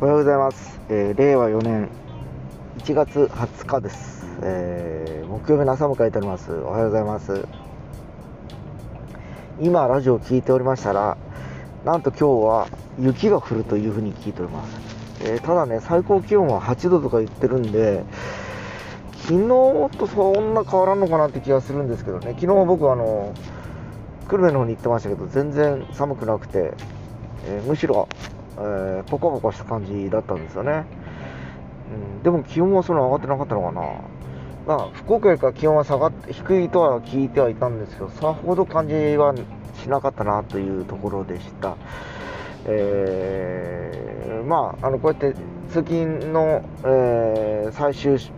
おはようございます、えー令和4年1月20日です、えー木曜日の朝を迎えております。おはようございます。今ラジオを聞いておりましたらなんと今日は雪が降るというふうに聞いております、えーただね最高気温は8度とか言ってるんで昨日とそんな変わらんのかなって気がするんですけどね。昨日僕あの久留米の方に行ってましたけど全然寒くなくて、えーむしろえーポカポカした感じだったんですよね、うん、でも気温はそんな上がってなかったのかな。まあ福岡よりか気温は下がって低いとは聞いてはいたんですけどさほど感じはしなかったなというところでした。えーまああのこうやって通勤の、えー最終日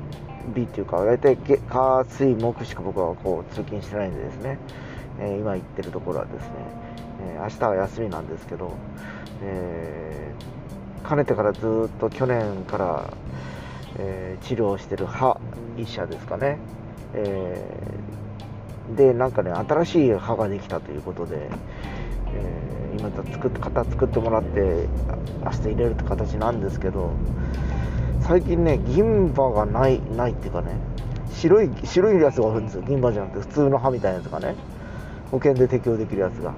っていうか大体火水木しか僕はこう通勤してないんでですね、えー今行ってるところはですね、えー明日は休みなんですけど、えーかねてからずっと去年から、えー治療してる歯医者ですかね、えーでなんかね新しい歯ができたということで、えー今作っ型作ってもらって明日入れるって形なんですけど最近ね銀歯がないないっていうかね白い白いやつがあるんですよ。銀歯じゃなくて普通の歯みたいなやつがね保険で適用できるやつが、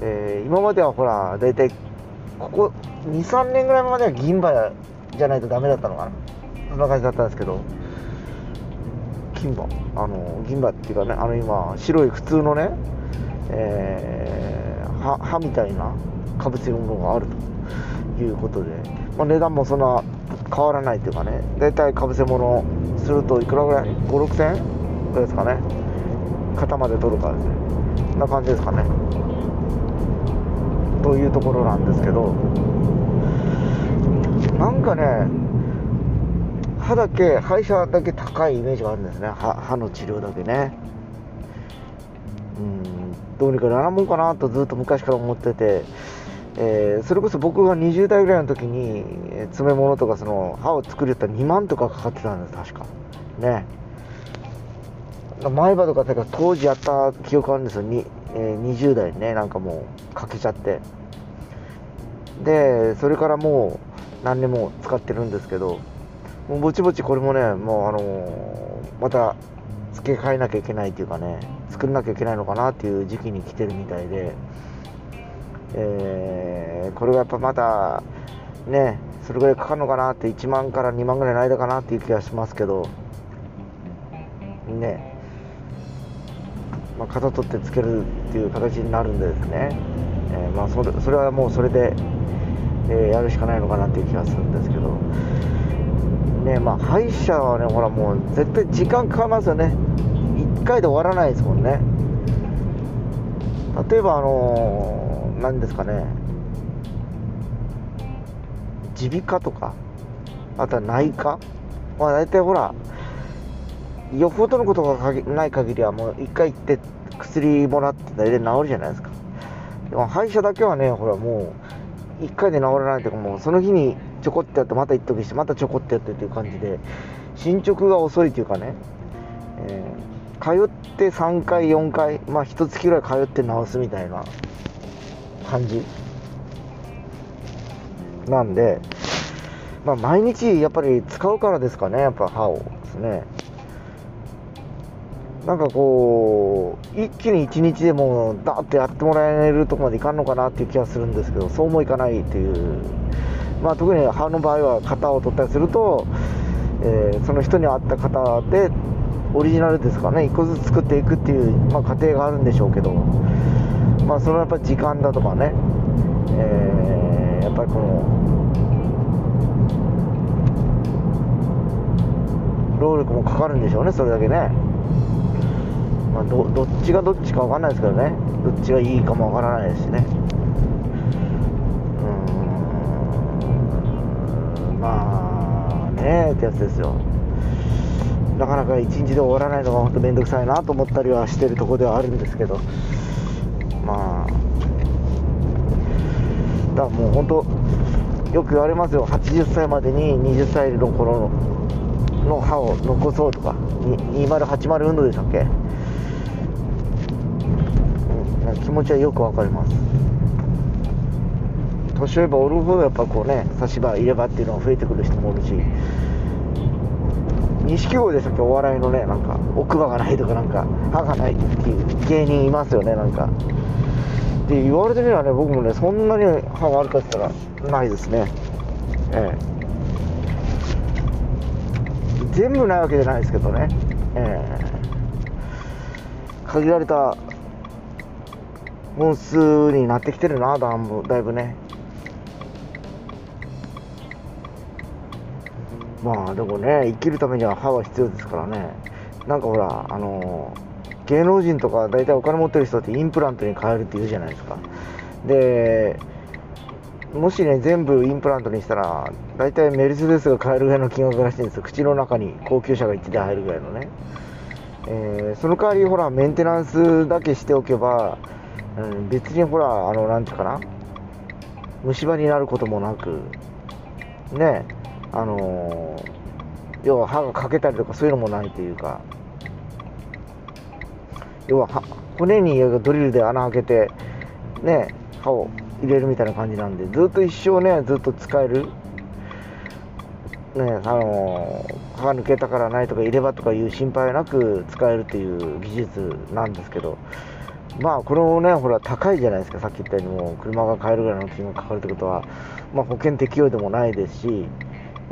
えー今まではほら大体ここ23年ぐらいまでは銀歯じゃないとダメだったのかな。そんな感じだったんですけど。金歯。あの銀歯っていうかねあの今白い普通のね、えー歯歯みたいなかぶせるものがあるということで、まあ、値段もそんな変わらないというかね。大体かぶせ物するといくらぐらい？56000円ぐらいですかね。肩まで取るからですね。こんな感じですかね。というところなんですけどなんかね歯だけ歯医者だけ高いイメージがあるんですね。歯の治療だけね。うんどうにかならんもんかなとずっと昔から思ってて、えーそれこそ僕が20代ぐらいの時に詰め物とかその歯を作るったら2万とかかかってたんです確か。ね。前歯とかだか当時やった記憶あるんですよ、えー20代にねなんかもうかけちゃって。でそれからもう何年も使ってるんですけどもうぼちぼちこれもねもうあのーまた付け替えなきゃいけないっていうかね作らなきゃいけないのかなっていう時期に来てるみたいで、えーこれがやっぱまたねそれぐらいかかるのかなって1万から2万ぐらいの間かなっていう気がしますけど。ね。まあ、型取ってつけるっていう形になるんでですね、えーまあ、それそれはもうそれで、えーやるしかないのかなっていう気がするんですけど、ねまあ、歯医者はねほらもう絶対時間かかりますよね。1回で終わらないですもんね。例えばあのー何ですかね。耳鼻科とかあとは内科。まあ大体ほらよほどのことがない限りはもう1回行って薬もらって大体治るじゃないですか。でも歯医者だけはねほらもう1回で治らないとかもうその日にちょこってやってまた行っときしてまたちょこってやってっていう感じで進捗が遅いというかね、えー通って3回4回まあ1月ぐらい通って治すみたいな感じなんでまあ毎日やっぱり使うからですかねやっぱ歯をですね。なんかこう一気に一日でもうダーッとやってもらえるとこまでいかんのかなっていう気がするんですけどそうもいかないっていうまあ特に歯の場合は型を取ったりすると、えーその人に合った型でオリジナルですかね一個ずつ作っていくっていう、まあ、過程があるんでしょうけどまあそのやっぱり時間だとかね、えーやっぱりこの労力もかかるんでしょうねそれだけね。まあ、どどっちがどっちかわかんないですけどね。どっちがいいかもわからないですしね。うーん。まあねえってやつですよ。なかなか一日で終わらないのが本当面倒くさいなと思ったりはしてるとこではあるんですけど。まあだからもう本当よく言われますよ。80歳までに20歳の頃の歯を残そうとか。2080運動でしたっけ？うん、気持ちはよくわかります。年寄ればおるほどやっぱこうね差し歯入れ歯っていうのが増えてくる人もおるし。錦鯉でしたっけ？お笑いのねなんか奥歯がないとかなんか歯がないっていう芸人いますよねなんか。で言われてみればね僕もねそんなに歯があるかって言ったらないですね。ええ。全部ないわけじゃないですけどね。ええ。限られた本数になってきてるなだだいぶね。まあでもね生きるためには歯は必要ですからね。なんかほらあの芸能人とか大体お金持ってる人ってインプラントに変えるって言うじゃないですか。でもしね全部インプラントにしたら大体メルセデスが買えるぐらいの金額らしいんですよ。口の中に高級車が1台入るぐらいのね、えー、その代わりほらメンテナンスだけしておけば、うん、別にほらあのなんていうかな。虫歯になることもなく。ね。あのー、要は歯が欠けたりとかそういうのもないというか。要は骨にドリルで穴開けてね。歯を入れるみたいな感じなんでずっと一生ねずっと使える。ね。あのー、歯が抜けたからないとか入れ歯とかいう心配なく使えるっていう技術なんですけど。まあこれもねほら高いじゃないですかさっき言ったようにもう車が買えるぐらいの金額かかるってことは、まあ、保険適用でもないですし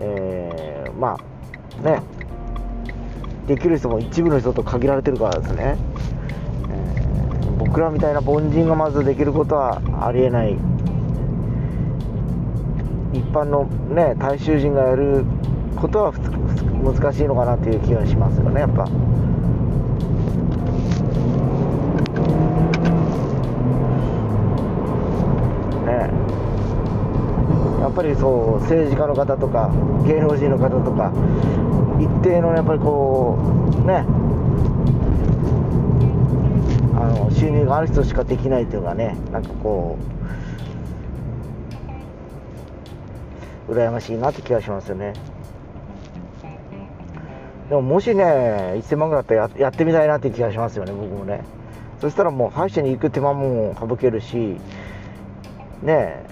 えー、まあね。できる人も一部の人と限られてるからですね、えー、僕らみたいな凡人がまずできることはありえない。一般のね大衆人がやることは難しいのかなという気がしますよねやっぱ。ね。やっぱりそう政治家の方とか芸能人の方とか一定のやっぱりこうね。あの収入がある人しかできないというかねなんかこう羨ましいなって気がしますよね。でももしね1000万ぐらいだったらやってみたいなって気がしますよね僕もね。そしたらもう歯医者に行く手間も省けるしね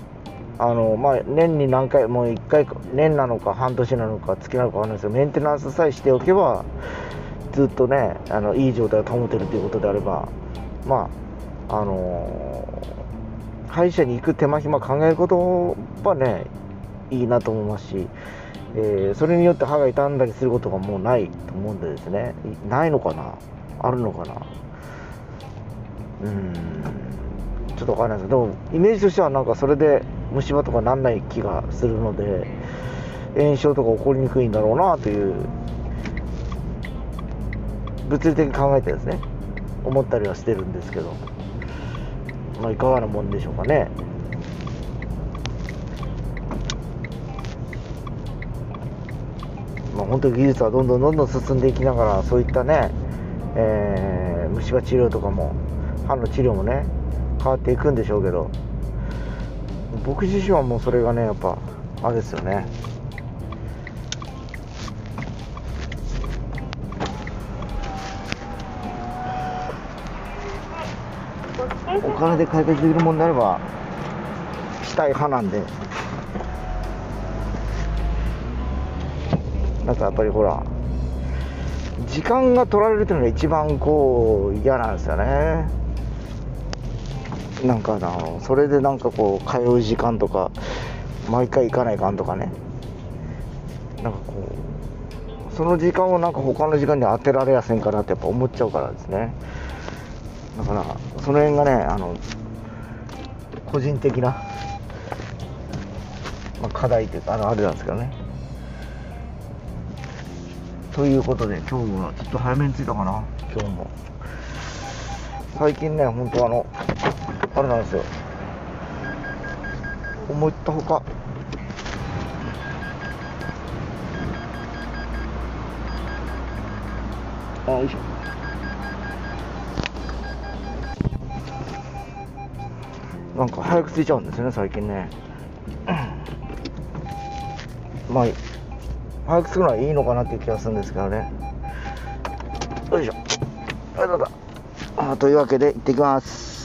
あのまあ、年に何回もう1回年なのか半年なのか月なのか分かんないですけどメンテナンスさえしておけばずっとねあのいい状態を保てるということであればまああのー、歯医者に行く手間暇考えることはねいいなと思いますし、えー、それによって歯が傷んだりすることがもうないと思うんでですね。ないのかな？あるのかな？うん。ちょっと分かんないですけどイメージとしてはなんかそれで虫歯とかなんない気がするので炎症とか起こりにくいんだろうなという物理的に考えてですね思ったりはしてるんですけど、まあ、いかがなもんでしょうかね。まあ、本当に技術はどんどんどんどん進んでいきながらそういったね、えー、虫歯治療とかも歯の治療もね変わっていくんでしょうけど。僕自身はもうそれがねやっぱあれですよね。お金で解決できるものになれば。したい派なんで。なんかやっぱりほら時間が取られるというのが一番こう嫌なんですよねなんかなそれでなんかこう通う時間とか毎回行かないかんとかね。なんかこうその時間をなんか他の時間に当てられやせんかなってやっぱ思っちゃうからですね。だからその辺がねあの個人的な、まあ、課題というかあのあれなんですけどね。ということで今日はちょっと早めに着いたかな。今日も。最近ね本当あのあれなんですよ。思ったほかあよいしょ。なんか早く着いちゃうんですね最近ね。まあ早く着くのはいいのかなっていう気がするんですけどね。よいしょ。あだだ。あというわけで行ってきます